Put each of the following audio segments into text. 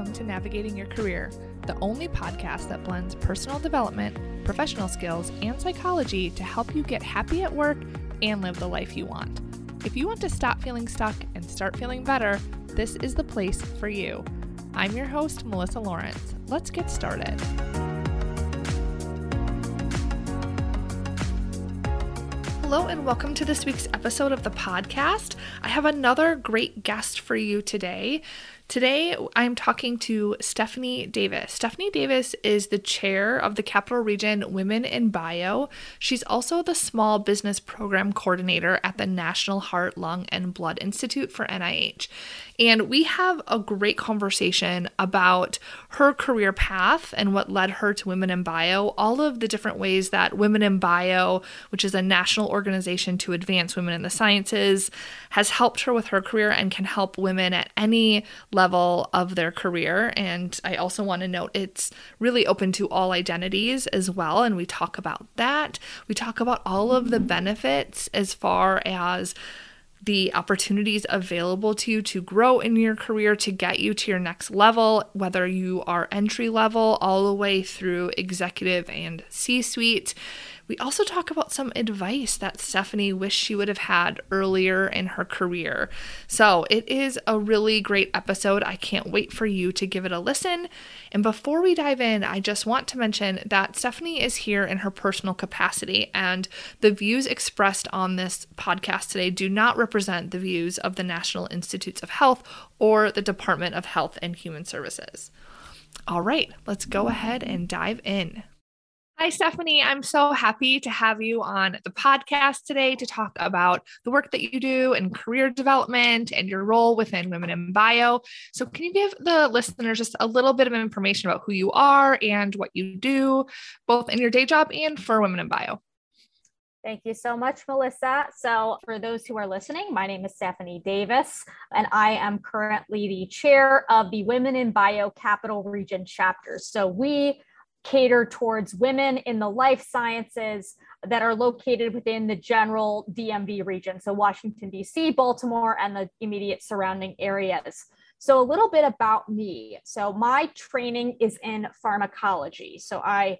Welcome to Navigating Your Career, the only podcast that blends personal development, professional skills, and psychology to help you get happy at work and live the life you want. If you want to stop feeling stuck and start feeling better, this is the place for you. I'm your host, Melissa Lawrence. Let's get started. Hello, and welcome to this week's episode of the podcast. I have another great guest for you today. Today, I'm talking to Stephanie Davis. Stephanie Davis is the chair of the Capital Region Women in Bio. She's also the Small Business Program Coordinator at the National Heart, Lung, and Blood Institute for NIH. And we have a great conversation about her career path and what led her to Women in Bio, all of the different ways that Women in Bio, which is a national organization to advance women in the sciences, has helped her with her career and can help women at any level level of their career. And I also want to note it's really open to all identities as well. And we talk about that. We talk about all of the benefits as far as the opportunities available to you to grow in your career to get you to your next level, whether you are entry level all the way through executive and C suite. We also talk about some advice that Stephanie wished she would have had earlier in her career. So it is a really great episode. I can't wait for you to give it a listen. And before we dive in, I just want to mention that Stephanie is here in her personal capacity, and the views expressed on this podcast today do not represent the views of the National Institutes of Health or the Department of Health and Human Services. All right, let's go ahead and dive in. Hi, Stephanie. I'm so happy to have you on the podcast today to talk about the work that you do and career development and your role within Women in Bio. So, can you give the listeners just a little bit of information about who you are and what you do, both in your day job and for Women in Bio? Thank you so much, Melissa. So, for those who are listening, my name is Stephanie Davis, and I am currently the chair of the Women in Bio Capital Region chapter. So, we cater towards women in the life sciences that are located within the general DMV region, so Washington, D.C., Baltimore, and the immediate surrounding areas. So, a little bit about me. So, my training is in pharmacology. So, I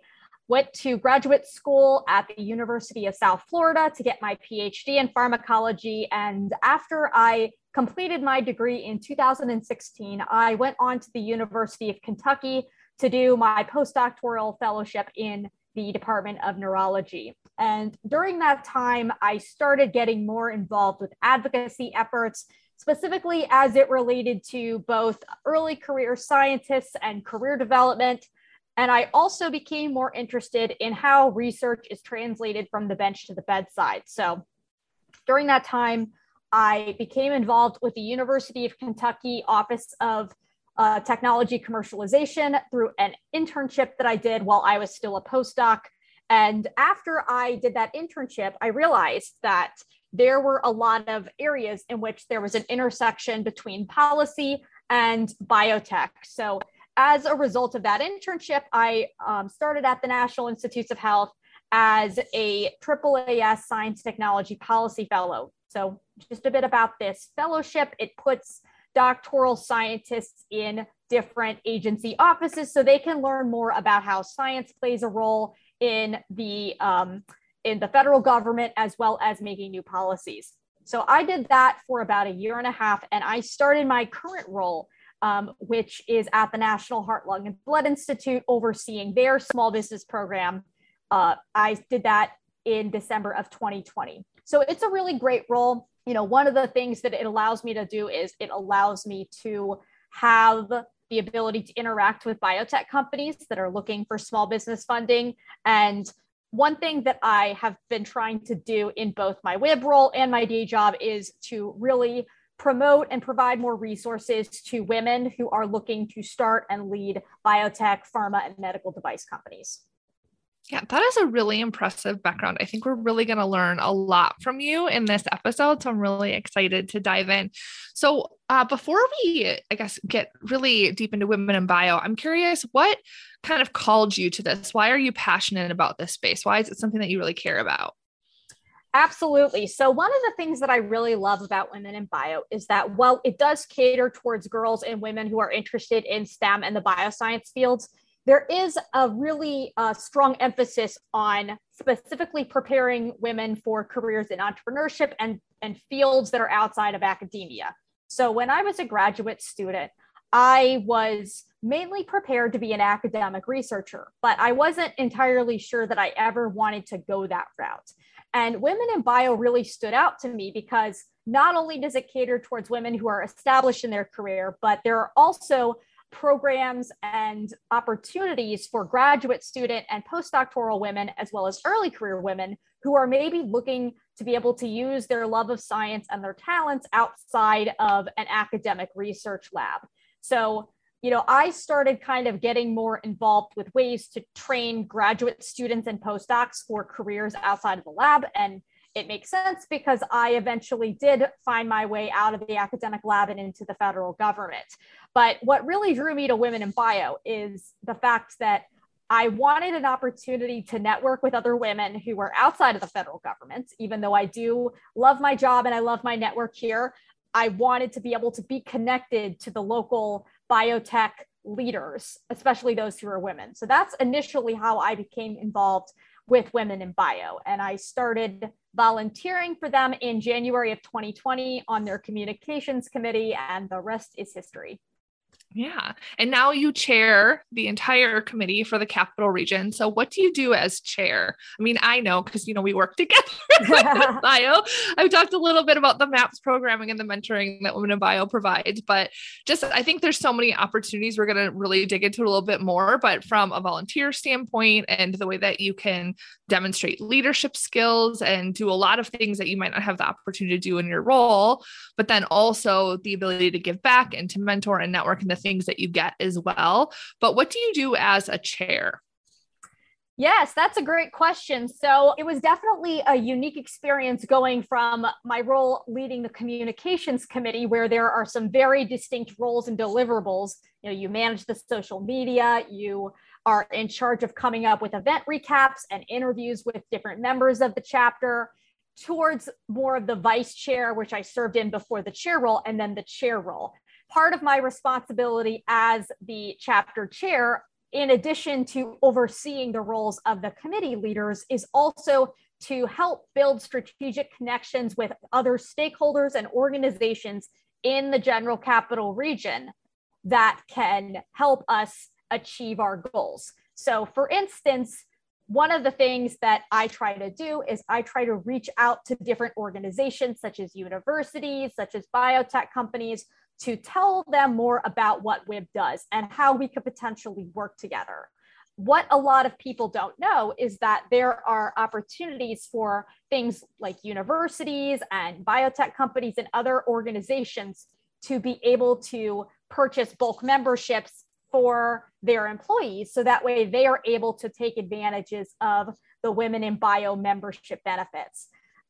went to graduate school at the University of South Florida to get my PhD in pharmacology. And after I completed my degree in 2016, I went on to the University of Kentucky to do my postdoctoral fellowship in the Department of Neurology. And during that time, I started getting more involved with advocacy efforts, specifically as it related to both early career scientists and career development. And I also became more interested in how research is translated from the bench to the bedside. So during that time, I became involved with the University of Kentucky Office of uh, technology commercialization through an internship that I did while I was still a postdoc. And after I did that internship, I realized that there were a lot of areas in which there was an intersection between policy and biotech. So, as a result of that internship, I um, started at the National Institutes of Health as a AAAS Science Technology Policy Fellow. So, just a bit about this fellowship it puts doctoral scientists in different agency offices so they can learn more about how science plays a role in the um, in the federal government as well as making new policies. So i did that for about a year and a half and i started my current role um, which is at the national heart lung and blood institute overseeing their small business program. Uh, i did that in december of 2020 so it's a really great role you know, one of the things that it allows me to do is it allows me to have the ability to interact with biotech companies that are looking for small business funding. And one thing that I have been trying to do in both my WIB role and my day job is to really promote and provide more resources to women who are looking to start and lead biotech, pharma, and medical device companies. Yeah, that is a really impressive background. I think we're really going to learn a lot from you in this episode. So I'm really excited to dive in. So, uh, before we, I guess, get really deep into women in bio, I'm curious what kind of called you to this? Why are you passionate about this space? Why is it something that you really care about? Absolutely. So, one of the things that I really love about Women in Bio is that while it does cater towards girls and women who are interested in STEM and the bioscience fields, there is a really uh, strong emphasis on specifically preparing women for careers in entrepreneurship and, and fields that are outside of academia. So, when I was a graduate student, I was mainly prepared to be an academic researcher, but I wasn't entirely sure that I ever wanted to go that route. And Women in Bio really stood out to me because not only does it cater towards women who are established in their career, but there are also programs and opportunities for graduate student and postdoctoral women, as well as early career women who are maybe looking to be able to use their love of science and their talents outside of an academic research lab. So you know, I started kind of getting more involved with ways to train graduate students and postdocs for careers outside of the lab. And it makes sense because I eventually did find my way out of the academic lab and into the federal government. But what really drew me to Women in Bio is the fact that I wanted an opportunity to network with other women who were outside of the federal government, even though I do love my job and I love my network here. I wanted to be able to be connected to the local biotech leaders, especially those who are women. So that's initially how I became involved with Women in Bio. And I started volunteering for them in January of 2020 on their communications committee, and the rest is history. Yeah. And now you chair the entire committee for the capital region. So what do you do as chair? I mean, I know because you know we work together bio. I've talked a little bit about the MAPS programming and the mentoring that Women in Bio provides, but just I think there's so many opportunities. We're gonna really dig into a little bit more, but from a volunteer standpoint and the way that you can demonstrate leadership skills and do a lot of things that you might not have the opportunity to do in your role, but then also the ability to give back and to mentor and network and the things that you get as well. But what do you do as a chair? Yes, that's a great question. So it was definitely a unique experience going from my role leading the communications committee, where there are some very distinct roles and deliverables. You know, you manage the social media, you are in charge of coming up with event recaps and interviews with different members of the chapter, towards more of the vice chair, which I served in before the chair role, and then the chair role part of my responsibility as the chapter chair, in addition to overseeing the roles of the committee leaders, is also to help build strategic connections with other stakeholders and organizations in the general capital region that can help us achieve our goals. So, for instance, one of the things that I try to do is I try to reach out to different organizations, such as universities, such as biotech companies, to tell them more about what WIB does and how we could potentially work together. What a lot of people don't know is that there are opportunities for things like universities and biotech companies and other organizations to be able to purchase bulk memberships for their employees. So that way they are able to take advantages of the Women in Bio membership benefits.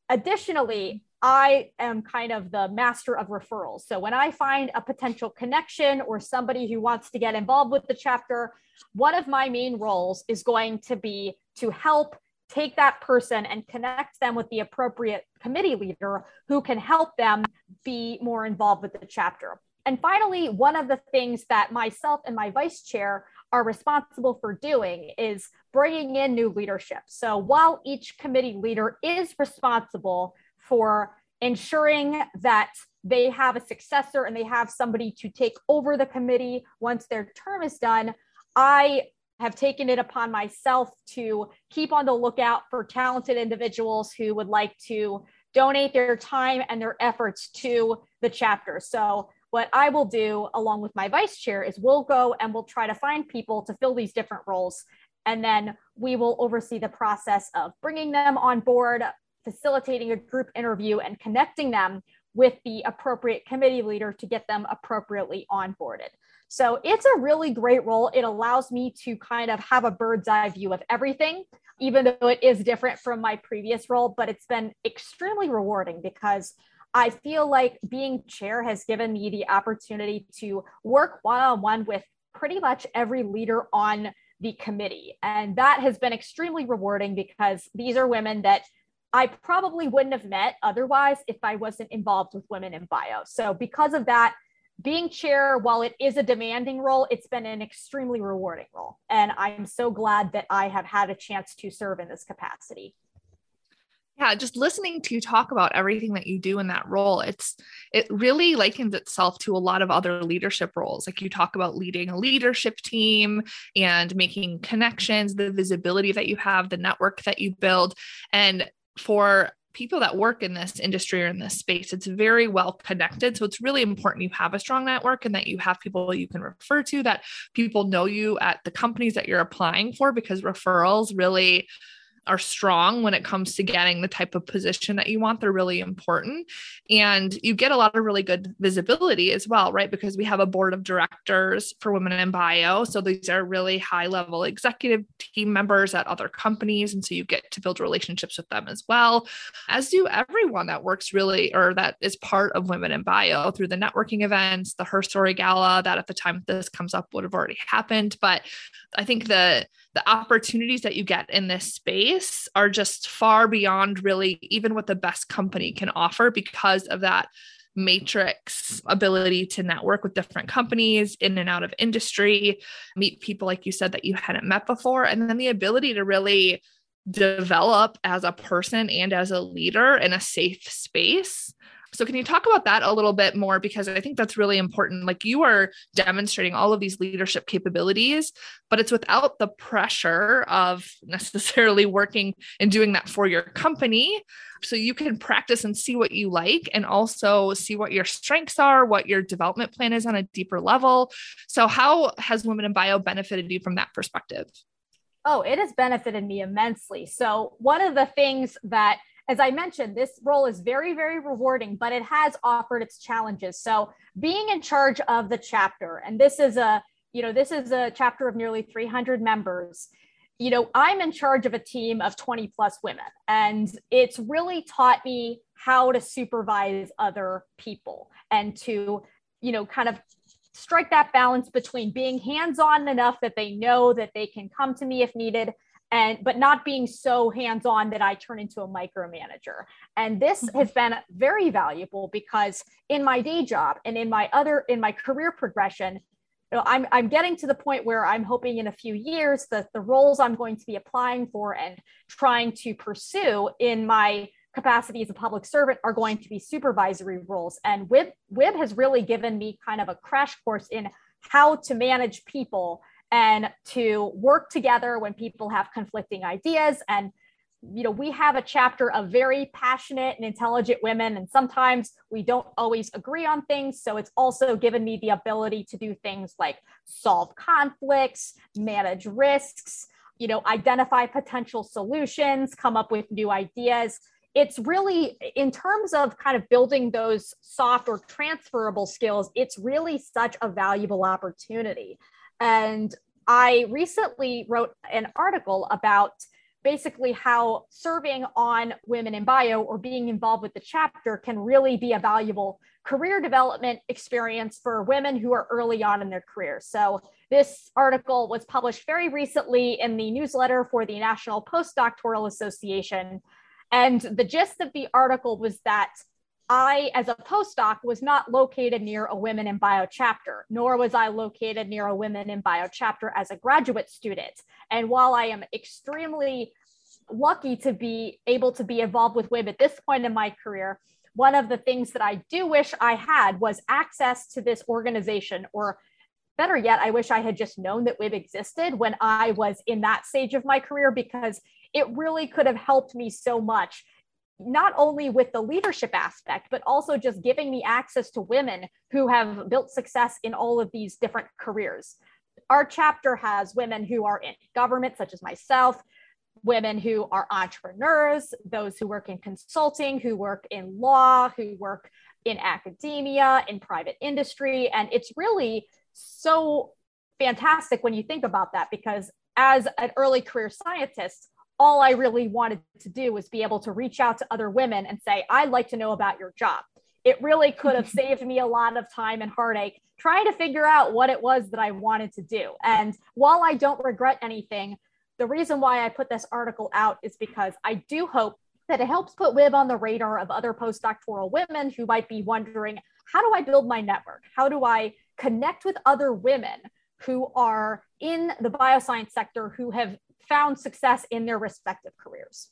Additionally, I am kind of the master of referrals. So when I find a potential connection or somebody who wants to get involved with the chapter, one of my main roles is going to be to help take that person and connect them with the appropriate committee leader who can help them be more involved with the chapter. And finally, one of the things that myself and my vice chair are responsible for doing is bringing in new leadership. So while each committee leader is responsible for ensuring that they have a successor and they have somebody to take over the committee once their term is done. I have taken it upon myself to keep on the lookout for talented individuals who would like to donate their time and their efforts to the chapter. So, what I will do along with my vice chair is we'll go and we'll try to find people to fill these different roles. And then we will oversee the process of bringing them on board, facilitating a group interview and connecting them with the appropriate committee leader to get them appropriately onboarded. So it's a really great role. It allows me to kind of have a bird's eye view of everything, even though it is different from my previous role, but it's been extremely rewarding because I feel like being chair has given me the opportunity to work one on one with pretty much every leader on the committee. And that has been extremely rewarding because these are women that I probably wouldn't have met otherwise if I wasn't involved with women in bio. So, because of that, being chair, while it is a demanding role, it's been an extremely rewarding role. And I'm so glad that I have had a chance to serve in this capacity yeah just listening to you talk about everything that you do in that role it's it really likens itself to a lot of other leadership roles like you talk about leading a leadership team and making connections the visibility that you have the network that you build and for people that work in this industry or in this space it's very well connected. So it's really important you have a strong network and that you have people you can refer to that people know you at the companies that you're applying for because referrals really are strong when it comes to getting the type of position that you want. They're really important. And you get a lot of really good visibility as well, right? Because we have a board of directors for women in bio. So these are really high level executive team members at other companies. And so you get to build relationships with them as well, as do everyone that works really or that is part of women in bio through the networking events, the Her Story Gala that at the time this comes up would have already happened. But I think the the opportunities that you get in this space are just far beyond really even what the best company can offer because of that matrix ability to network with different companies in and out of industry, meet people, like you said, that you hadn't met before, and then the ability to really develop as a person and as a leader in a safe space so, can you talk about that a little bit more? Because I think that's really important. Like, you are demonstrating all of these leadership capabilities, but it's without the pressure of necessarily working and doing that for your company. So, you can practice and see what you like and also see what your strengths are, what your development plan is on a deeper level. So, how has Women in Bio benefited you from that perspective? Oh, it has benefited me immensely. So, one of the things that as I mentioned, this role is very, very rewarding, but it has offered its challenges. So being in charge of the chapter, and this is a, you know, this is a chapter of nearly 300 members. You know, I'm in charge of a team of 20 plus women, and it's really taught me how to supervise other people and to, you know, kind of strike that balance between being hands on enough that they know that they can come to me if needed and but not being so hands-on that I turn into a micromanager. And this mm-hmm. has been very valuable because in my day job and in my other in my career progression, you know, I'm, I'm getting to the point where I'm hoping in a few years that the roles I'm going to be applying for and trying to pursue in my capacity as a public servant are going to be supervisory roles. And WIB, WIB has really given me kind of a crash course in how to manage people and to work together when people have conflicting ideas. And you know we have a chapter of very passionate and intelligent women and sometimes we don't always agree on things. So it's also given me the ability to do things like solve conflicts manage risks you know identify potential solutions come up with new ideas. It's really in terms of kind of building those soft or transferable skills it's really such a valuable opportunity and I recently wrote an article about basically how serving on women in bio or being involved with the chapter can really be a valuable career development experience for women who are early on in their career. So, this article was published very recently in the newsletter for the National Postdoctoral Association. And the gist of the article was that I, as a postdoc, was not located near a women in bio chapter, nor was I located near a women in bio chapter as a graduate student. And while I am extremely lucky to be able to be involved with WIB at this point in my career, one of the things that I do wish I had was access to this organization, or better yet, I wish I had just known that WIB existed when I was in that stage of my career because it really could have helped me so much not only with the leadership aspect, but also just giving me access to women who have built success in all of these different careers. Our chapter has women who are in government, such as myself, women who are entrepreneurs, those who work in consulting, who work in law, who work in academia, in private industry. And it's really so fantastic when you think about that, because as an early career scientist, all I really wanted to do was be able to reach out to other women and say, I'd like to know about your job. It really could have saved me a lot of time and heartache trying to figure out what it was that I wanted to do. And while I don't regret anything, the reason why I put this article out is because I do hope that it helps put WIB on the radar of other postdoctoral women who might be wondering how do I build my network? How do I connect with other women who are in the bioscience sector who have found success in their respective careers?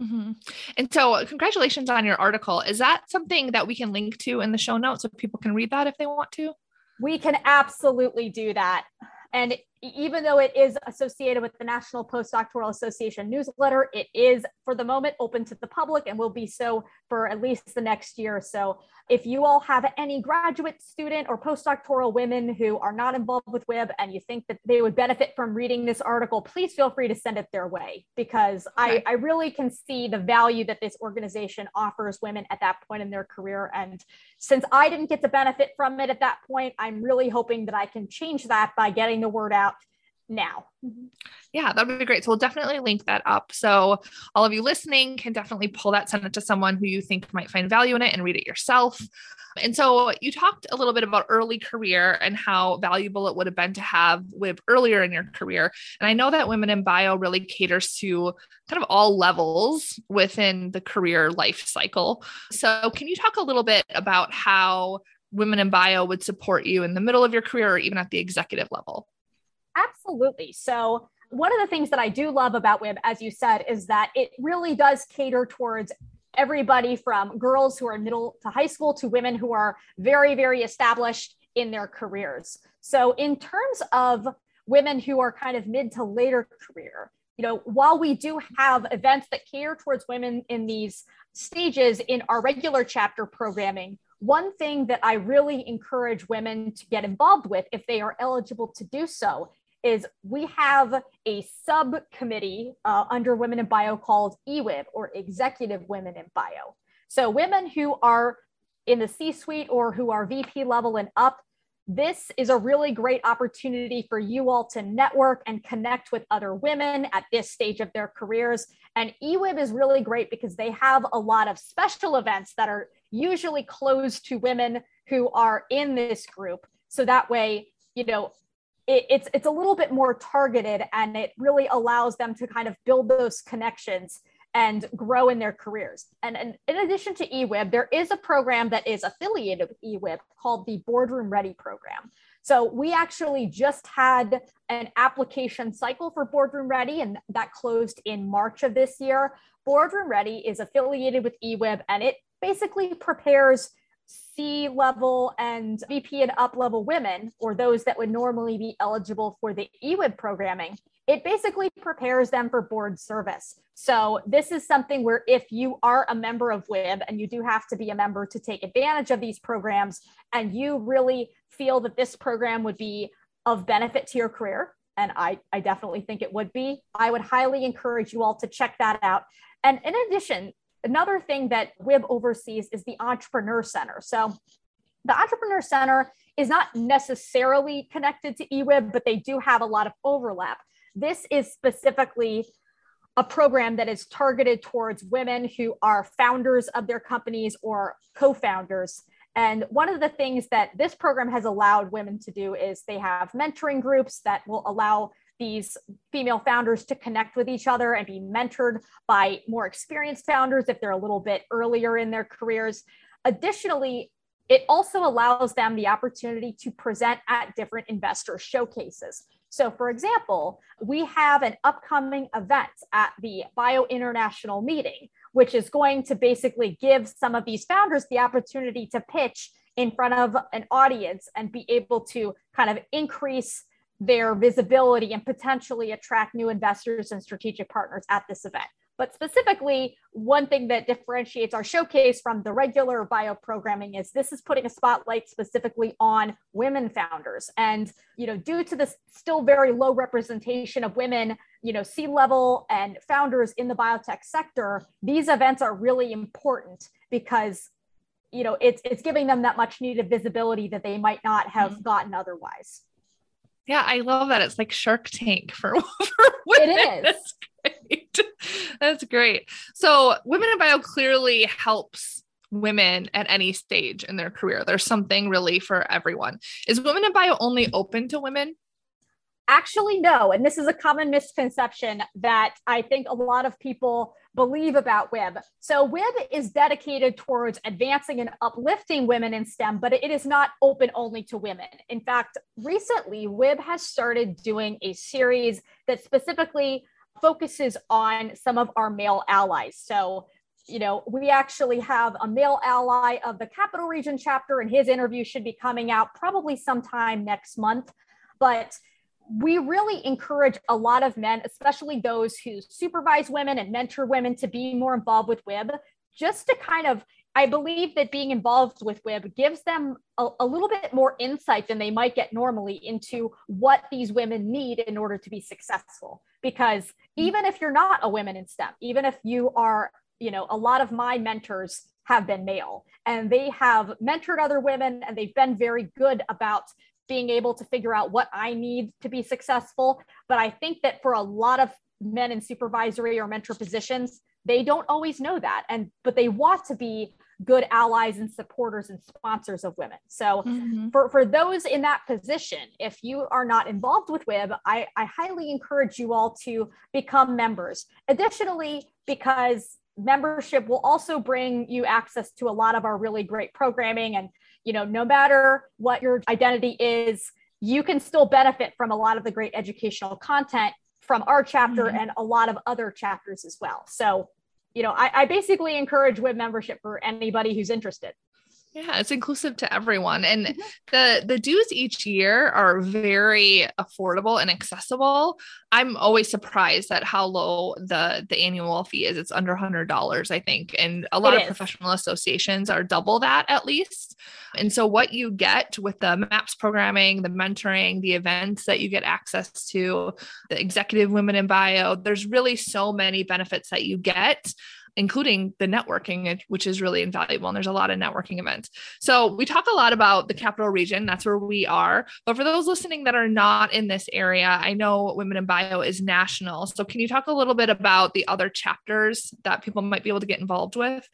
Mm-hmm. And so, congratulations on your article. Is that something that we can link to in the show notes so people can read that if they want to? We can absolutely do that. And even though it is associated with the National Postdoctoral Association newsletter, it is for the moment open to the public and will be so for at least the next year. or So if you all have any graduate student or postdoctoral women who are not involved with WIB and you think that they would benefit from reading this article, please feel free to send it their way because okay. I, I really can see the value that this organization offers women at that point in their career. And since I didn't get to benefit from it at that point, I'm really hoping that I can change that by getting the word out now. Mm-hmm. Yeah, that would be great. So we'll definitely link that up. So all of you listening can definitely pull that, send it to someone who you think might find value in it and read it yourself. And so you talked a little bit about early career and how valuable it would have been to have WIB earlier in your career. And I know that Women in Bio really caters to kind of all levels within the career life cycle. So can you talk a little bit about how Women in Bio would support you in the middle of your career or even at the executive level? Absolutely. So, one of the things that I do love about WIB, as you said, is that it really does cater towards everybody from girls who are middle to high school to women who are very, very established in their careers. So, in terms of women who are kind of mid to later career, you know, while we do have events that cater towards women in these stages in our regular chapter programming, one thing that I really encourage women to get involved with if they are eligible to do so is we have a subcommittee uh, under Women in Bio called EWIB or Executive Women in Bio. So women who are in the C-suite or who are VP level and up, this is a really great opportunity for you all to network and connect with other women at this stage of their careers. And EWIB is really great because they have a lot of special events that are usually closed to women who are in this group. So that way, you know, it, it's it's a little bit more targeted and it really allows them to kind of build those connections and grow in their careers. And, and in addition to EWIB, there is a program that is affiliated with EWIB called the Boardroom Ready program. So we actually just had an application cycle for Boardroom Ready, and that closed in March of this year. Boardroom Ready is affiliated with EWIB, and it basically prepares C level and VP and up level women, or those that would normally be eligible for the EWIB programming, it basically prepares them for board service. So, this is something where if you are a member of WIB and you do have to be a member to take advantage of these programs, and you really feel that this program would be of benefit to your career, and I, I definitely think it would be, I would highly encourage you all to check that out. And in addition, Another thing that WIB oversees is the Entrepreneur Center. So the Entrepreneur Center is not necessarily connected to eWIB, but they do have a lot of overlap. This is specifically a program that is targeted towards women who are founders of their companies or co founders. And one of the things that this program has allowed women to do is they have mentoring groups that will allow these female founders to connect with each other and be mentored by more experienced founders if they're a little bit earlier in their careers. Additionally, it also allows them the opportunity to present at different investor showcases. So, for example, we have an upcoming event at the Bio International meeting, which is going to basically give some of these founders the opportunity to pitch in front of an audience and be able to kind of increase their visibility and potentially attract new investors and strategic partners at this event. But specifically, one thing that differentiates our showcase from the regular bio programming is this is putting a spotlight specifically on women founders. And, you know, due to the still very low representation of women, you know, C level and founders in the biotech sector, these events are really important because, you know, it's, it's giving them that much needed visibility that they might not have mm-hmm. gotten otherwise. Yeah, I love that. It's like Shark Tank for, for women. It is. That's great. That's great. So, Women in Bio clearly helps women at any stage in their career. There's something really for everyone. Is Women in Bio only open to women? Actually, no. And this is a common misconception that I think a lot of people believe about WIB. So, WIB is dedicated towards advancing and uplifting women in STEM, but it is not open only to women. In fact, recently, WIB has started doing a series that specifically focuses on some of our male allies. So, you know, we actually have a male ally of the Capital Region chapter, and his interview should be coming out probably sometime next month. But we really encourage a lot of men, especially those who supervise women and mentor women, to be more involved with WIB, just to kind of I believe that being involved with WIB gives them a, a, little bit more insight than they might get normally into what these women need in order to be successful. Because mm-hmm. even if you're not a woman in STEM, even if you are, you know, a lot of my mentors have been male and they have mentored other women and they've been very good about being able to figure out what I need to be successful. But I think that for a lot of men in supervisory or mentor positions, they don't always know that. And but they want to be good allies and supporters and sponsors of women. So mm-hmm. for, for those in that position, if you are not involved with WIB, I, I highly encourage you all to become members. Additionally, because membership will also bring you access to a lot of our really great programming and you know, no matter what your identity is, you can still benefit from a lot of the great educational content from our chapter mm-hmm. and a lot of other chapters as well. So, you know, I, I basically encourage WIB membership for anybody who's interested. Yeah, it's inclusive to everyone. And mm-hmm. the the dues each year are very affordable and accessible. I'm always surprised at how low the the annual fee is. It's under $100, I think. And a lot it of is. professional associations are double that at least. And so what you get with the MAPS programming, the mentoring, the events that you get access to, the executive women in bio, there's really so many benefits that you get including the networking, which is really invaluable. And there's a lot of networking events. So we talk a lot about the capital region. That's where we are. But for those listening that are not in this area, I know Women in Bio is national. So can you talk a little bit about the other chapters that people might be able to get involved with?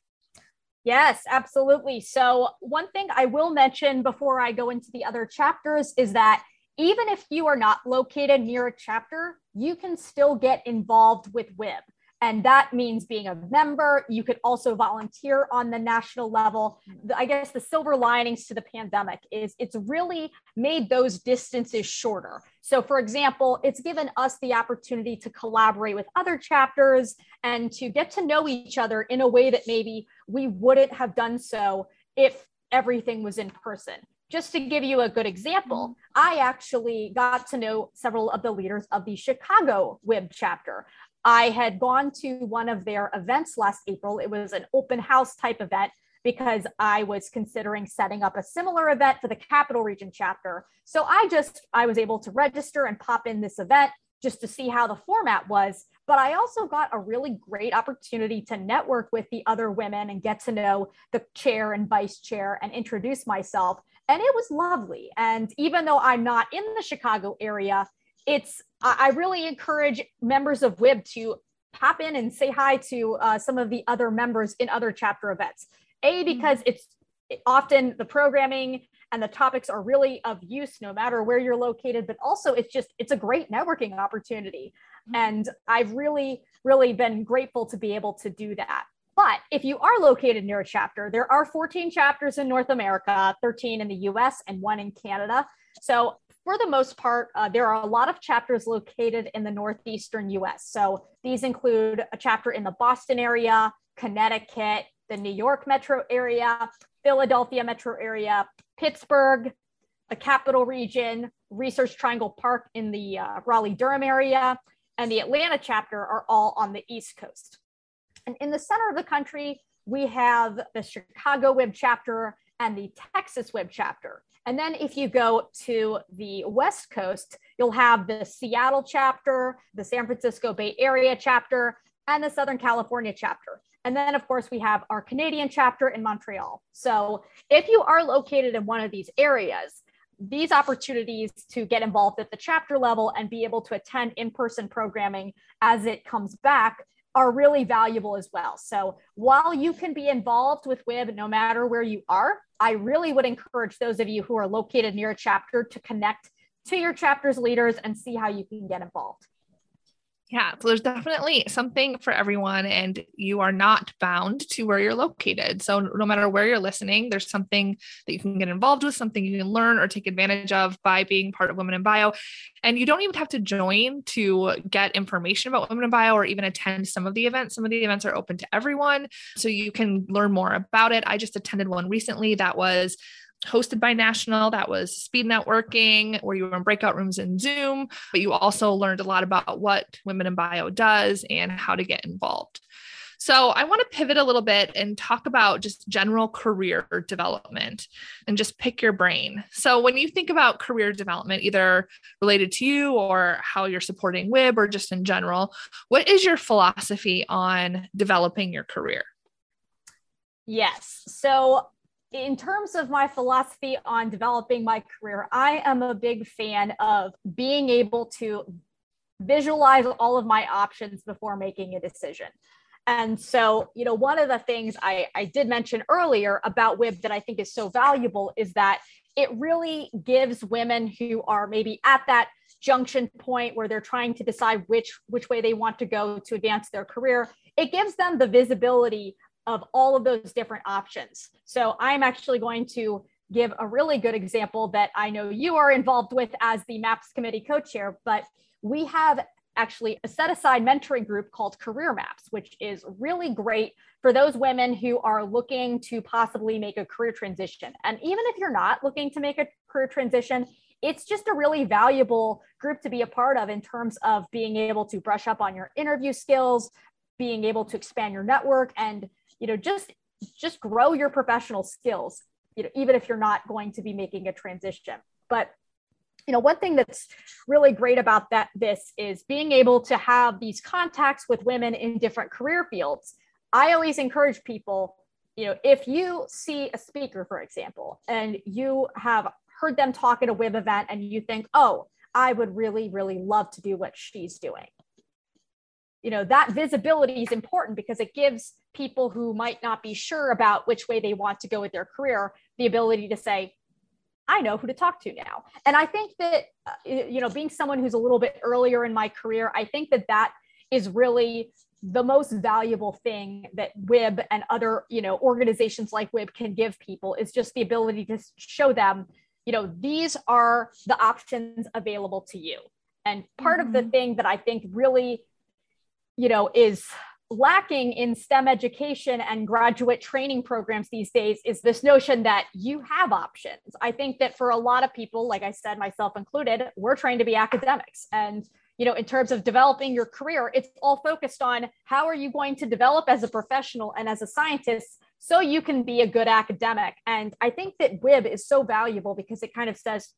Yes, absolutely. So, one thing I will mention before I go into the other chapters is that even if you are not located near a chapter, you can still get involved with WIB. And that means being a member. You could also volunteer on the national level. I guess the silver linings to the pandemic is it's really made those distances shorter. So, for example, it's given us the opportunity to collaborate with other chapters and to get to know each other in a way that maybe we wouldn't have done so if everything was in person. Just to give you a good example, mm-hmm. I actually got to know several of the leaders of the Chicago WIB chapter. I had gone to one of their events last April. It was an open house type event because I was considering setting up a similar event for the Capital Region chapter. So I just I was able to register and pop in this event just to see how the format was. But I also got a really great opportunity to network with the other women and get to know the chair and vice chair and introduce myself. And it was lovely. And even though I'm not in the Chicago area, it's I really encourage members of WIB to pop in and say hi to uh, some of the other members in other chapter events. A mm-hmm. because it's often the programming and the topics are really of use no matter where you're located but also it's just it's a great networking opportunity mm-hmm. and i've really really been grateful to be able to do that but if you are located near a chapter there are 14 chapters in north america 13 in the us and one in canada so for the most part, uh, there are a lot of chapters located in the northeastern US. So these include a chapter in the Boston area, Connecticut, the New York metro area, Philadelphia metro area, Pittsburgh, the capital region, Research Triangle Park in the uh, Raleigh Durham area, and the Atlanta chapter are all on the East Coast. And in the center of the country, we have the Chicago WIB chapter and the Texas WIB chapter. And then if you go to the West Coast, you'll have the Seattle chapter, the San Francisco Bay Area chapter, and the Southern California chapter. And then, of course, we have our Canadian chapter in Montreal. So if you are located in one of these areas, these opportunities to get involved at the chapter level and be able to attend in person programming as it comes back are really valuable as well. So while you can be involved with WIB no matter where you are, I really would encourage those of you who are located near a chapter to connect to your chapter's leaders and see how you can get involved. Yeah, so there's definitely something for everyone, and you are not bound to where you're located. So, no matter where you're listening, there's something that you can get involved with, something you can learn or take advantage of by being part of Women in Bio. And you don't even have to join to get information about Women in Bio or even attend some of the events. Some of the events are open to everyone, so you can learn more about it. I just attended one recently that was hosted by National. That was speed networking, where you were in breakout rooms in Zoom, but you also learned a lot about what Women in Bio does and how to get involved. So, I want to pivot a little bit and talk about just general career development and just pick your brain. So, when you think about career development, either related to you or how you're supporting WIB or just in general, what is your philosophy on developing your career? Yes. So, in terms of my philosophy on developing my career, I am a big fan of being able to visualize all of my options before making a decision. And so, you know, one of the things I, I did mention earlier about WIB that I think is so valuable is that it really gives women who are maybe at that junction point where they're trying to decide which which way they want to go to advance their career it gives them the visibility of all of those different options. So I'm actually going to give a really good example that I know you are involved with as the MAPS committee co-chair, but we have actually a set aside mentoring group called Career Maps, which is really great for those women who are looking to possibly make a career transition. And even if you're not looking to make a career transition, it's just a really valuable group to be a part of in terms of being able to brush up on your interview skills, being able to expand your network and you know just just grow your professional skills you know even if you're not going to be making a transition. But you know one thing that's really great about that this is being able to have these contacts with women in different career fields. I always encourage people you know if you see a speaker for example and you have heard them talk at a WIB event and you think oh i would really really love to do what she's doing you know that visibility is important because it gives people who might not be sure about which way they want to go with their career the ability to say i know who to talk to now and i think that uh, you know being someone who's a little bit earlier in my career i think that that is really the most valuable thing that WIB and other you know organizations like WIB can give people is just the ability to show them you know these are the options available to you and part mm-hmm. of the mm-hmm. thing that i think really you know, is lacking in STEM education and graduate training programs these days is this notion that you have options. I think that for a lot of people, like I said, myself included, we're trained to be academics. And, you know, in terms of developing your career, it's all focused on how are you going to develop as a professional and as a scientist so you can be a good academic. And I think that WIB is so valuable because it kind of says,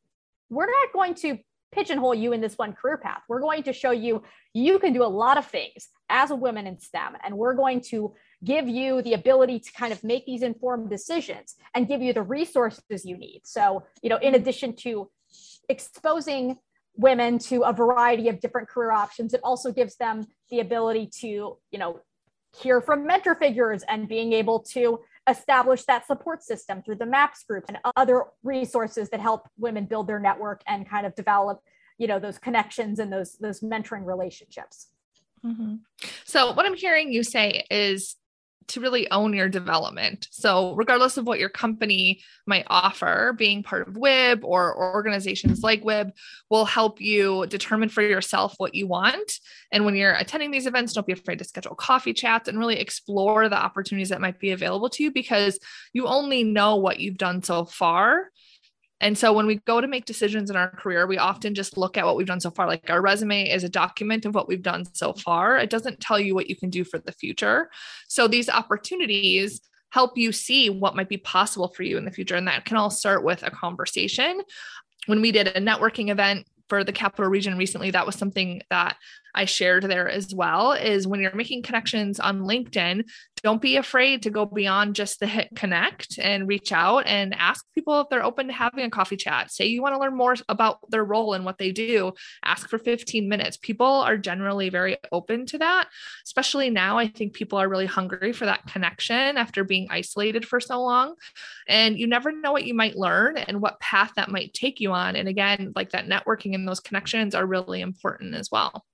we're not going to pigeonhole you in this one career path. We're going to show you you can do a lot of things as a woman in STEM, and we're going to give you the ability to kind of make these informed decisions and give you the resources you need. So, you know, in addition to exposing women to a variety of different career options, it also gives them the ability to, you know, hear from mentor figures and being able to establish that support system through the MAPS group and other resources that help women build their network and kind of develop, you know, those connections and those those mentoring relationships. Mm-hmm. So what I'm hearing you say is to really own your development. So, regardless of what your company might offer, being part of WIB or, or, organizations like WIB will help you determine for yourself what you want. And when you're attending these events, don't be afraid to schedule coffee chats and really explore the opportunities that might be available to you because you only know what you've done so far. And so when we go to make decisions in our career, we often just look at what we've done so far. Like our resume is a document of what we've done so far. It doesn't tell you what you can do for the future. So these opportunities help you see what might be possible for you in the future. And that can all start with a conversation. When we did a networking event for the capital region recently, that was something that I shared there as well is when you're making connections on LinkedIn, don't be afraid to go beyond just the hit connect and reach out and ask people if they're open to having a coffee chat. Say you want to learn more about their role and what they do, ask for 15 minutes. People are generally very open to that, especially now. I think people are really hungry for that connection after being isolated for so long. And you never know what you might learn and what path that might take you on. And again, like that networking and those connections are really important as well.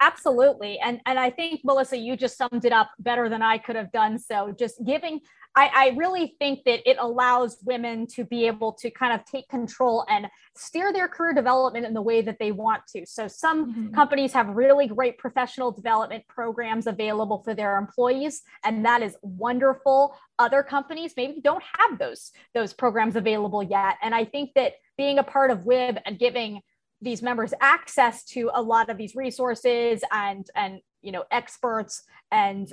Absolutely. And and I think Melissa, you just summed it up better than I could have done. So just giving I, I really think that it allows women to be able to kind of take control and steer their career development in the way that they want to. So some mm-hmm. companies have really great professional development programs available for their employees, and that is wonderful. Other companies maybe don't have those those programs available yet. And I think that being a part of WIB and giving these members access to a lot of these resources and and you know experts and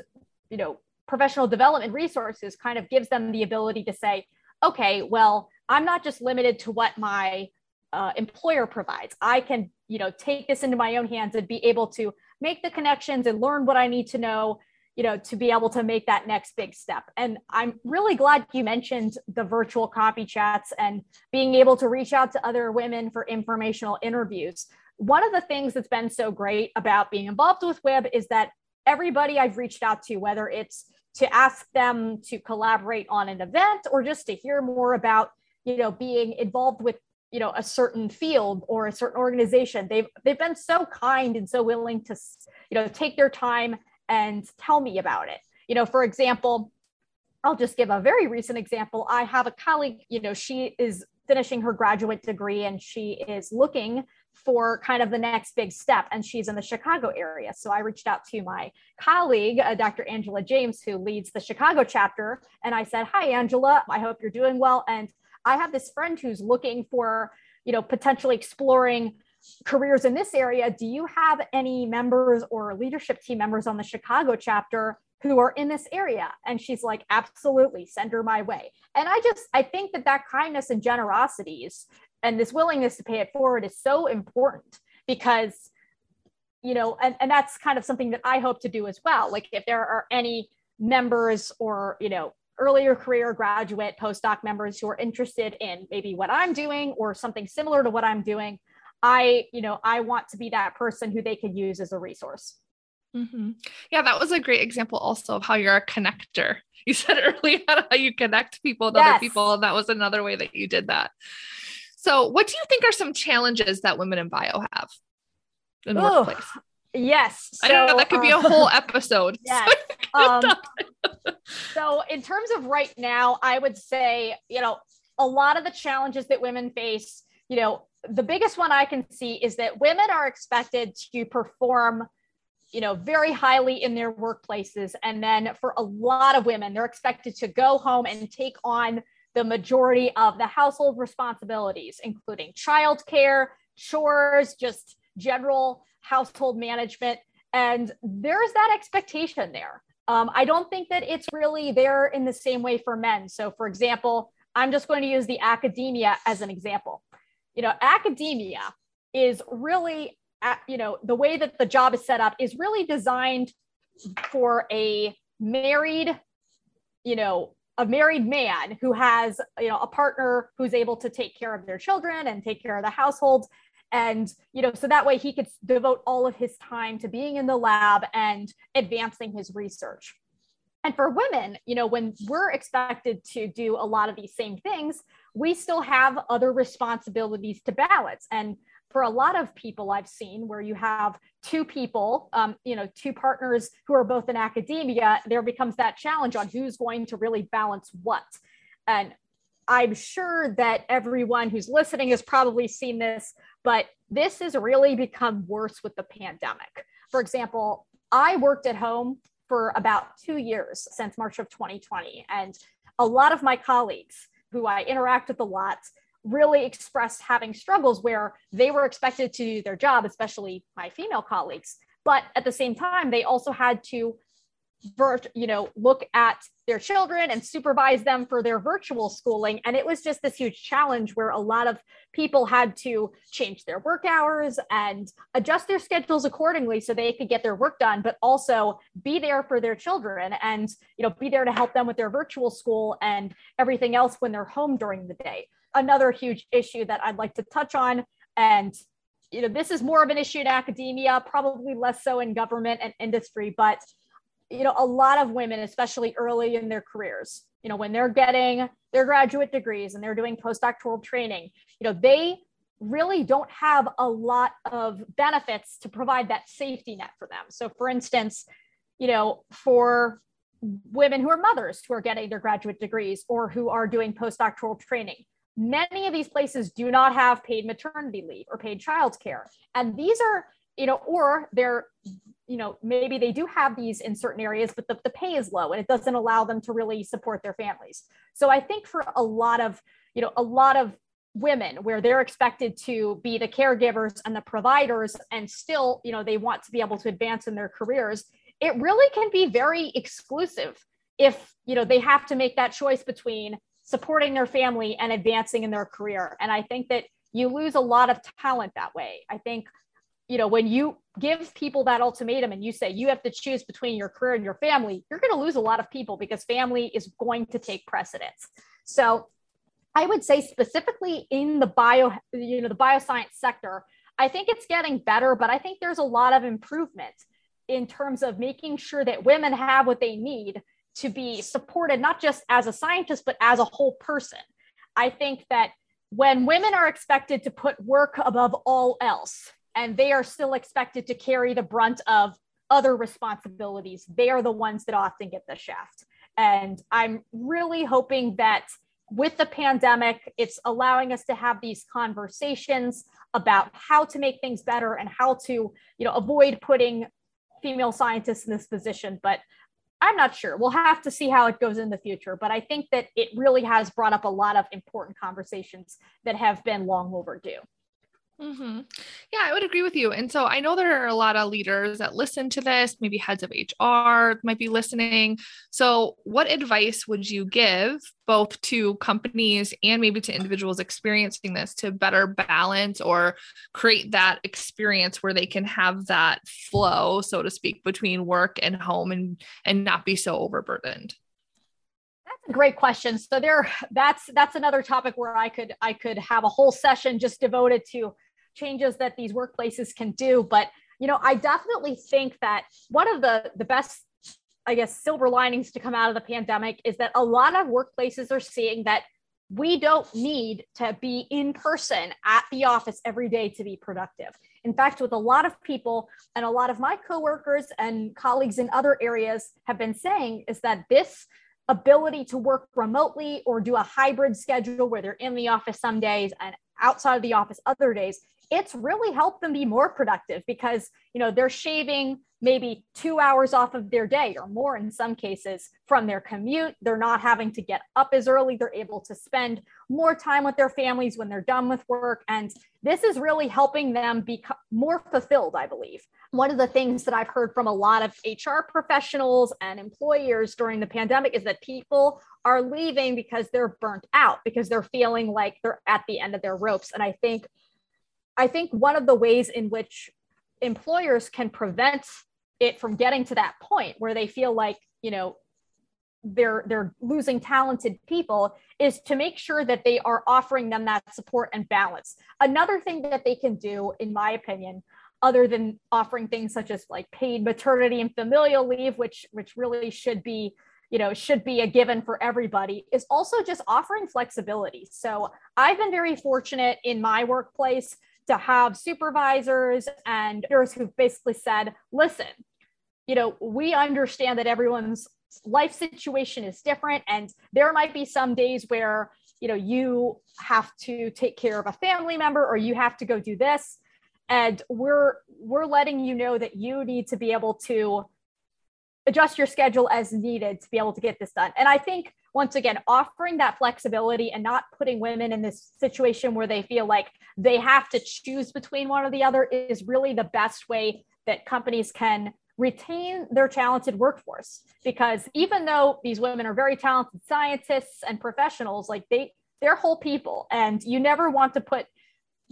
you know professional development resources kind of gives them the ability to say okay well i'm not just limited to what my uh, employer provides. I can you know take this into my own hands and be able to make the connections and learn what i need to know you know to be able to make that next big step. And i'm really glad you mentioned the virtual coffee chats and being able to reach out to other women for informational interviews. One of the things that's been so great about being involved with WIB is that everybody i've reached out to whether it's to ask them to collaborate on an event or just to hear more about you know being involved with you know a certain field or a certain organization they've they've been so kind and so willing to you know take their time and tell me about it. You know, for example, I'll just give a very recent example. I have a colleague, you know, she is finishing her graduate degree and she is looking for kind of the next big step and she's in the chicago area so i reached out to my colleague uh, dr angela james who leads the chicago chapter and i said hi angela i hope you're doing well and i have this friend who's looking for you know potentially exploring careers in this area, do you have any members or leadership team members on the Chicago chapter who are in this area? And she's like, absolutely, send her my way. And I just, I think that that kindness and generosities and this willingness to pay it forward is so important because, you know, and, and that's kind of something that I hope to do as well. Like if there are any members or, you know, earlier career graduate postdoc members who are interested in maybe what I'm doing or something similar to what I'm doing, I, you know, I want to be that person who they can use as a resource. Mm-hmm. Yeah, that was a great example also of how you're a connector. You said earlier how you connect people with yes. other people, and that was another way that you did that. So, what do you think are some challenges that women in bio have in the Ooh, workplace? Yes. So, I don't know. That could be a whole episode. Yes. um, so, in terms of right now, I would say, you know, a lot of the challenges that women face, you know, the biggest one I can see is that women are expected to perform you know very highly in their workplaces. And then for a lot of women they're expected to go home and take on the majority of the household responsibilities including childcare chores just general household management. And there's that expectation there. Um, i don't think that it's really there in the same way for men. So for example i'm just going to use the academia as an example you know, academia is really, uh, you know, the way that the job is set up is really designed for a married, you know, a married man who has, you know, a partner who's able to take care of their children and take care of the household. And, you know, so that way he could devote all of his time to being in the lab and advancing his research. And for women, you know, when we're expected to do a lot of these same things, we still have other responsibilities to balance. And for a lot of people I've seen where you have two people, um, you know, two partners who are both in academia, there becomes that challenge on who's going to really balance what. And I'm sure that everyone who's listening has probably seen this, but this has really become worse with the pandemic. For example, I worked at home for about two years since March of 2020. And a lot of my colleagues who I interact with a lot really expressed having struggles where they were expected to do their job, especially my female colleagues. But at the same time, they also had to you know look at their children and supervise them for their virtual schooling. And it was just this huge challenge where a lot of people had to change their work hours and adjust their schedules accordingly so they could get their work done but also be there for their children and you know be there to help them with their virtual school and everything else when they're home during the day. Another huge issue that i'd like to touch on and you know this is more of an issue in academia probably less so in government and industry but you know, a lot of women, especially early in their careers, you know, when they're getting their graduate degrees and they're doing postdoctoral training, you know, they really don't have a lot of benefits to provide that safety net for them. So, for instance, you know, for women who are mothers who are getting their graduate degrees or who are doing postdoctoral training, many of these places do not have paid maternity leave or paid childcare. And these are, you know, or they're you know maybe they do have these in certain areas but the, the pay is low and it doesn't allow them to really support their families. So i think for a lot of you know a lot of women where they're expected to be the caregivers and the providers and still you know they want to be able to advance in their careers it really can be very exclusive if you know they have to make that choice between supporting their family and advancing in their career. And i think that you lose a lot of talent that way. I think you know, when you give people that ultimatum and you say you have to choose between your career and your family, you're going to lose a lot of people because family is going to take precedence. So I would say specifically in the bio, you know, the bioscience sector, I think it's getting better, but I think there's a lot of improvement in terms of making sure that women have what they need to be supported, not just as a scientist, but as a whole person. I think that when women are expected to put work above all else, and they are still expected to carry the brunt of other responsibilities. They are the ones that often get the shaft. And I'm really hoping that with the pandemic, it's allowing us to have these conversations about how to make things better and how to, you know, avoid putting female scientists in this position. But I'm not sure. We'll have to see how it goes in the future. But I think that it really has brought up a lot of important conversations that have been long overdue. Mm-hmm. Yeah, I would agree with you. And so I know there are a lot of leaders that listen to this, maybe heads of HR might be listening. So, what advice would you give both to companies and maybe to individuals experiencing this to better balance or create that experience where they can have that flow, so to speak, between work and home and and not be so overburdened? That's a great question so there that's that's another topic where i could i could have a whole session just devoted to changes that these workplaces can do. But you know, I definitely think that one of the the best I guess silver linings to come out of the pandemic is that a lot of workplaces are seeing that we don't need to be in person at the office every day to be productive. In fact, with a lot of people and a lot of my coworkers and colleagues in other areas have been saying is that this ability to work remotely or do a hybrid schedule where they're in the office some days and outside of the office other days it's really helped them be more productive because you know they're shaving maybe two hours off of their day or more in some cases from their commute. They're not having to get up as early. They're able to spend more time with their families when they're done with work. And this is really helping them be more fulfilled i believe. One of the things that i've heard from a lot of hr professionals and employers during the pandemic is that people are leaving because they're burnt out because they're feeling like they're at the end of their ropes. And i think I think one of the ways in which employers can prevent it from getting to that point where they feel like, you know, they're they're losing talented people is to make sure that they are offering them that support and balance. Another thing that they can do in my opinion other than offering things such as like paid maternity and familial leave which which really should be you know should be a given for everybody is also just offering flexibility so i've been very fortunate in my workplace to have supervisors and leaders who've basically said, listen, you know, we understand that everyone's life situation is different and there might be some days where you know you have to take care of a family member or you have to go do this. And we're we're letting you know that you need to be able to adjust your schedule as needed to be able to get this done. And i think once again offering that flexibility and not putting women in this situation where they feel like they have to choose between one or the other is really the best way that companies can retain their talented workforce. Because even though these women are very talented scientists and professionals like they they're whole people. And you never want to put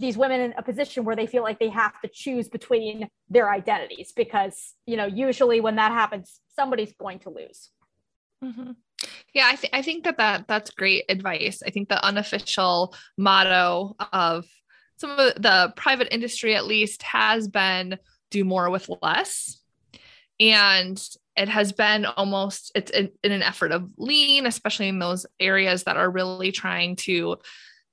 these women in a position where they feel like they have to choose between their identities because you know usually when that happens somebody's going to lose. Mm-hmm. Yeah I, th- I think that, that that's great advice. I think the unofficial motto of some of the private industry at least has been do more with less. And it has been almost it's in, in an effort of lean especially in those areas that are really trying to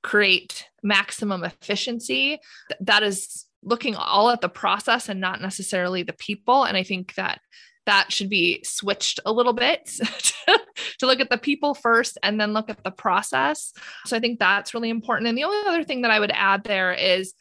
create maximum efficiency. That is looking all at the process and not necessarily the people. And i think that that should be switched a little bit to, look at the people first and then look at the process so i think that's really important and the only other thing that i would add there is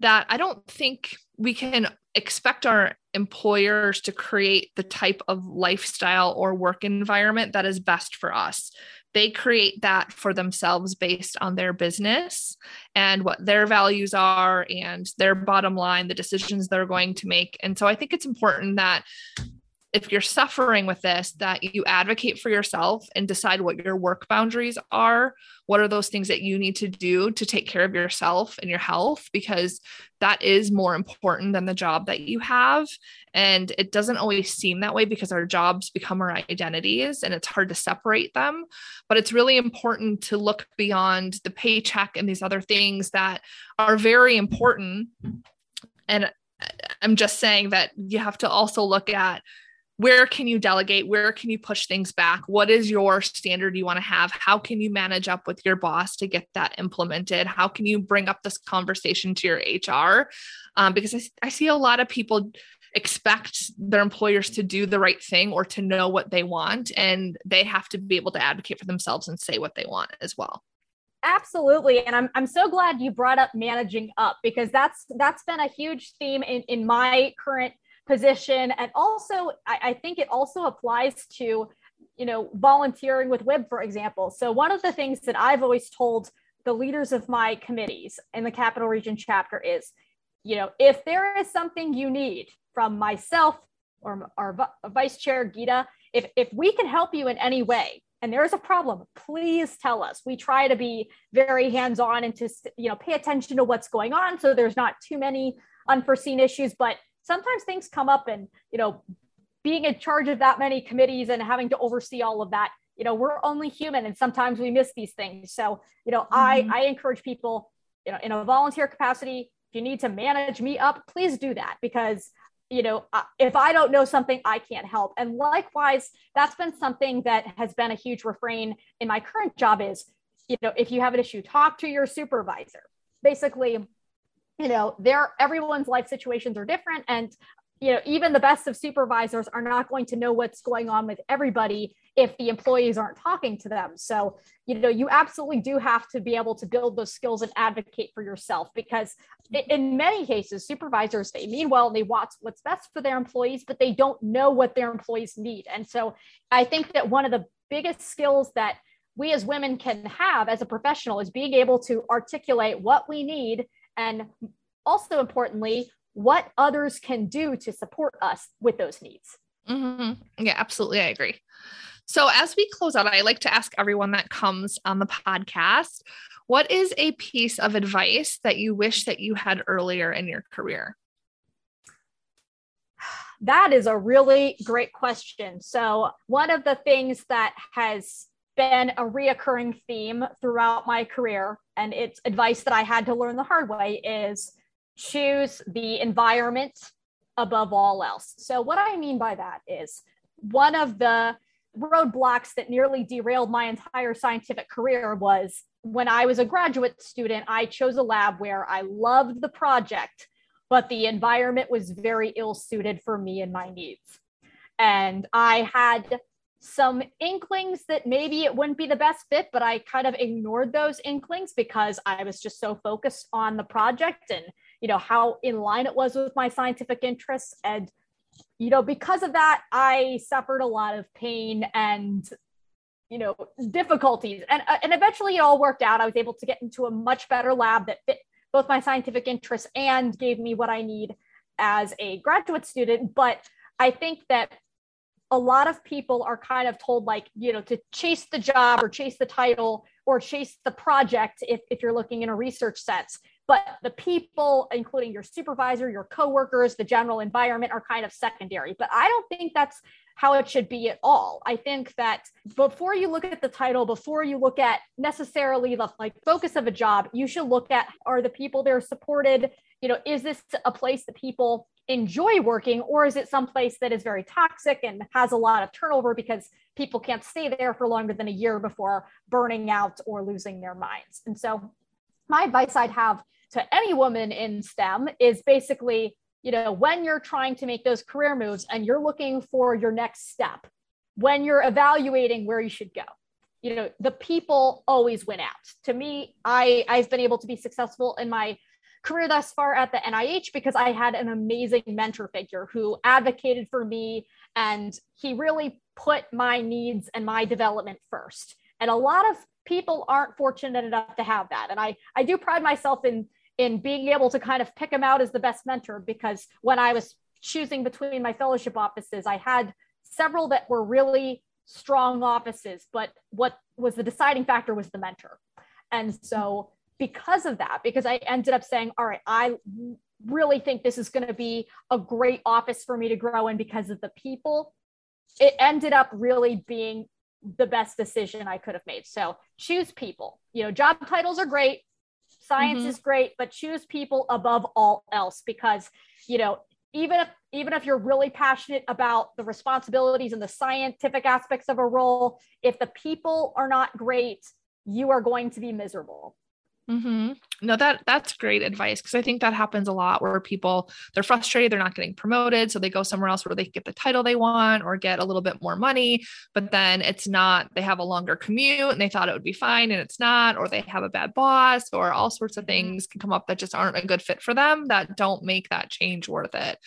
that i don't think we can expect our employers to create the type of lifestyle or work environment that is best for us. They create that for themselves based on their business and what their values are and their bottom line, the decisions they're going to make. And so I think it's important that if you're suffering with this that you advocate for yourself and decide what your work boundaries are. What are those things that you need to do to take care of yourself and your health? Because that is more important than the job that you have. And it doesn't always seem that way because our jobs become our identities and it's hard to separate them. But it's really important to look beyond the paycheck and these other things that are very important. And I'm just saying that you have to also look at where can you delegate? Where can you push things back? What is your standard you want to have? How can you manage up with your boss to get that implemented? How can you bring up this conversation to your hr um, because I, I see a lot of people expect their employers to do the right thing or to know what they want and they have to be able to advocate for themselves and say what they want as well. Absolutely and I'm, I'm so glad you brought up managing up because that's that's been a huge theme in, in my current position. And also, I, I think it also applies to, you know, volunteering with WIB, for example. So one of the things that I've always told the leaders of my committees in the Capital Region chapter is, you know, if there is something you need from myself or our vice chair Gita, if if we can help you in any way, and there's a problem, please tell us. We try to be very hands-on and to you know pay attention to what's going on, so there's not too many unforeseen issues. But sometimes things come up and you know being in charge of that many committees and having to oversee all of that you know we're only human and sometimes we miss these things. So you know mm-hmm. i i encourage people you know in a volunteer capacity if you need to manage me up please do that because you know if i don't know something i can't help. And likewise that's been something that has been a huge refrain in my current job is you know if you have an issue talk to your supervisor. Basically you know there everyone's life situations are different and you know even the best of supervisors are not going to know what's going on with everybody if the employees aren't talking to them. So you know you absolutely do have to be able to build those skills and advocate for yourself because in many cases supervisors they mean well and they want what's best for their employees but they don't know what their employees need. And so i think that one of the biggest skills that we as women can have as a professional is being able to articulate what we need and also importantly, what others can do to support us with those needs. Mm-hmm. Yeah, absolutely. I agree. So, as we close out, I like to ask everyone that comes on the podcast what is a piece of advice that you wish that you had earlier in your career? That is a really great question. So, one of the things that has been a reoccurring theme throughout my career, and it's advice that I had to learn the hard way, is choose the environment above all else. So, what I mean by that is one of the roadblocks that nearly derailed my entire scientific career was when I was a graduate student, I chose a lab where I loved the project, but the environment was very ill suited for me and my needs. And I had some inklings that maybe it wouldn't be the best fit, but I kind of ignored those inklings because I was just so focused on the project and you know how in line it was with my scientific interests. And you know because of that I suffered a lot of pain and you know difficulties. And uh, and eventually it all worked out. I was able to get into a much better lab that fit both my scientific interests and gave me what I need as a graduate student, but I think that a lot of people are kind of told like you know to chase the job or chase the title or chase the project if, if you're looking in a research sense. But the people including your supervisor your coworkers the general environment are kind of secondary. But i don't think that's how it should be at all. I think that before you look at the title before you look at necessarily the like focus of a job you should look at are the people there supported? You know is this a place that people enjoy working or is it someplace that is very toxic and has a lot of turnover because people can't stay there for longer than a year before burning out or losing their minds? And so my advice i'd have to any woman in stem is basically you know when you're trying to make those career moves and you're looking for your next step when you're evaluating where you should go you know the people always win out to me i i've been able to be successful in my career thus far at the NIH because I had an amazing mentor figure who advocated for me and he really put my needs and my development first. And a lot of people aren't fortunate enough to have that. And I, I do pride myself in, in being able to kind of pick him out as the best mentor because when I was choosing between my fellowship offices, I had several that were really strong offices, but what was the deciding factor was the mentor. And so because of that, because I ended up saying, all right, I really think this is going to be a great office for me to grow in because of the people. It ended up really being the best decision I could have made. So choose people. You know, job titles are great, science mm-hmm. is great, but choose people above all else because, you know, even if even if you're really passionate about the responsibilities and the scientific aspects of a role, if the people are not great, you are going to be miserable. Mm-hmm. No, that that's great advice because I think that happens a lot where people they're frustrated, they're not getting promoted, so they go somewhere else where they get the title they want or get a little bit more money, but then it's not. They have a longer commute and they thought it would be fine and it's not, or they have a bad boss, or all sorts of mm-hmm. things can come up that just aren't a good fit for them that don't make that change worth it.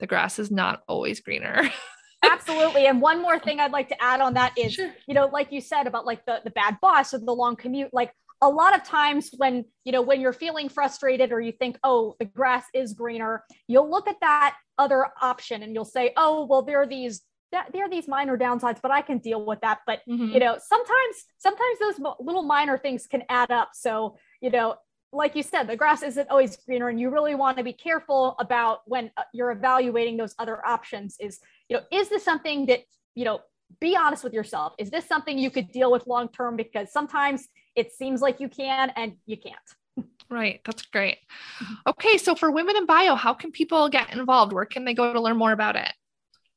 The grass is not always greener. absolutely and one more thing i'd like to add on that is sure. you know like you said about like the, the bad boss or the long commute like a lot of times when you know when you're feeling frustrated or you think oh the grass is greener you'll look at that other option and you'll say oh well there are these there are these minor downsides but i can deal with that. But mm-hmm. you know sometimes sometimes those little minor things can add up. So you know like you said the grass isn't always greener and you really want to be careful about when uh, you're evaluating those other options is you know is this something that you know be honest with yourself. Is this something you could deal with long term? Because sometimes it seems like you can and you can't. Right. That's great. Okay. So for women in bio, how can people get involved? Where can they go to learn more about it?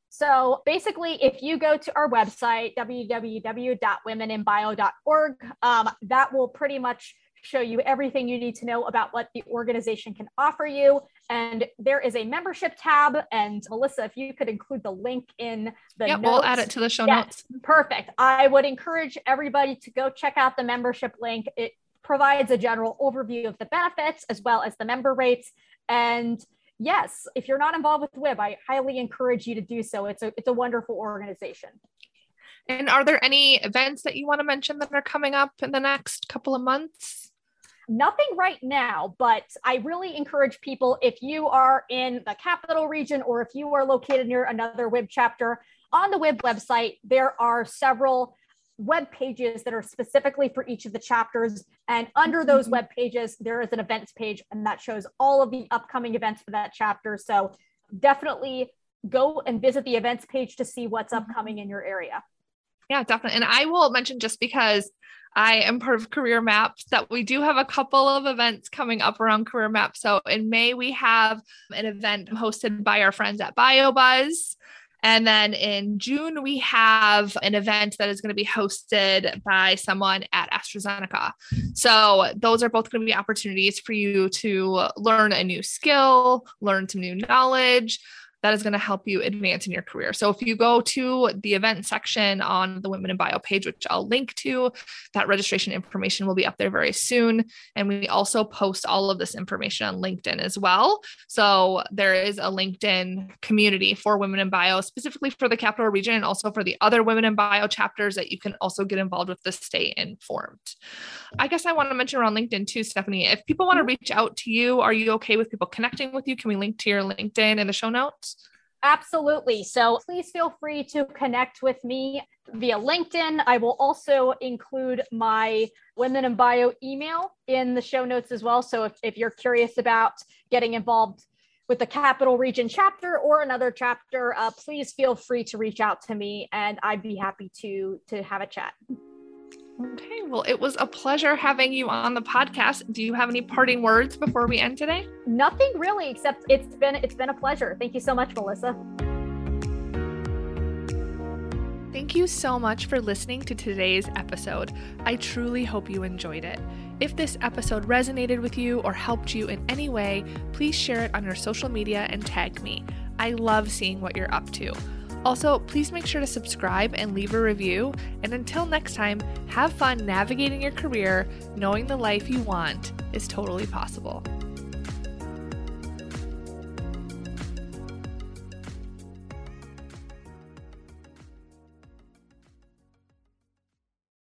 So basically, if you go to our website, www.womeninbio.org, um, that will pretty much show you everything you need to know about what the organization can offer you. And there is a membership tab. And Melissa, if you could include the link in the yeah, notes. we'll add it to the show yes, notes. Perfect. I would encourage everybody to go check out the membership link. It provides a general overview of the benefits as well as the member rates. And yes, if you're not involved with WIB, I highly encourage you to do so. It's a it's a wonderful organization. And are there any events that you want to mention that are coming up in the next couple of months? Nothing right now, but I really encourage people if you are in the capital region or if you are located near another WIB chapter, on the WIB website, there are several web pages that are specifically for each of the chapters. And under those mm-hmm. web pages, there is an events page, and that shows all of the upcoming events for that chapter. So definitely go and visit the events page to see what's mm-hmm. upcoming in your area. Yeah, definitely. And I will mention just because I am part of Career Maps that we do have a couple of events coming up around Career Map. So in May, we have an event hosted by our friends at BioBuzz. And then in June, we have an event that is going to be hosted by someone at AstraZeneca. So, those are both going to be opportunities for you to learn a new skill, learn some new knowledge, that is going to help you advance in your career. So if you go to the event section on the Women in Bio page, which I'll link to, that registration information will be up there very soon. And we also post all of this information on LinkedIn as well. So there is a LinkedIn community for Women in Bio, specifically for the capital region and also for the other Women in Bio chapters that you can also get involved with to stay informed. I guess I want to mention around LinkedIn too, Stephanie. If people want to mm-hmm. reach out to you, are you okay with people connecting with you? Can we link to your LinkedIn in the show notes? Absolutely. So please feel free to connect with me via LinkedIn. I will also include my Women in Bio email in the show notes as well. So if, if you're curious about getting involved with the Capital Region chapter or another chapter, uh, please feel free to reach out to me and I'd be happy to, to have a chat. Okay, well, it was a pleasure having you on the podcast. Do you have any parting words before we end today? Nothing really, except it's been it's been a pleasure. Thank you so much, Melissa. Thank you so much for listening to today's episode. I truly hope you enjoyed it. If this episode resonated with you or helped you in any way, please share it on your social media and tag me. I love seeing what you're up to. Also, please make sure to subscribe and leave a review. And until next time, have fun navigating your career, knowing the life you want is totally possible.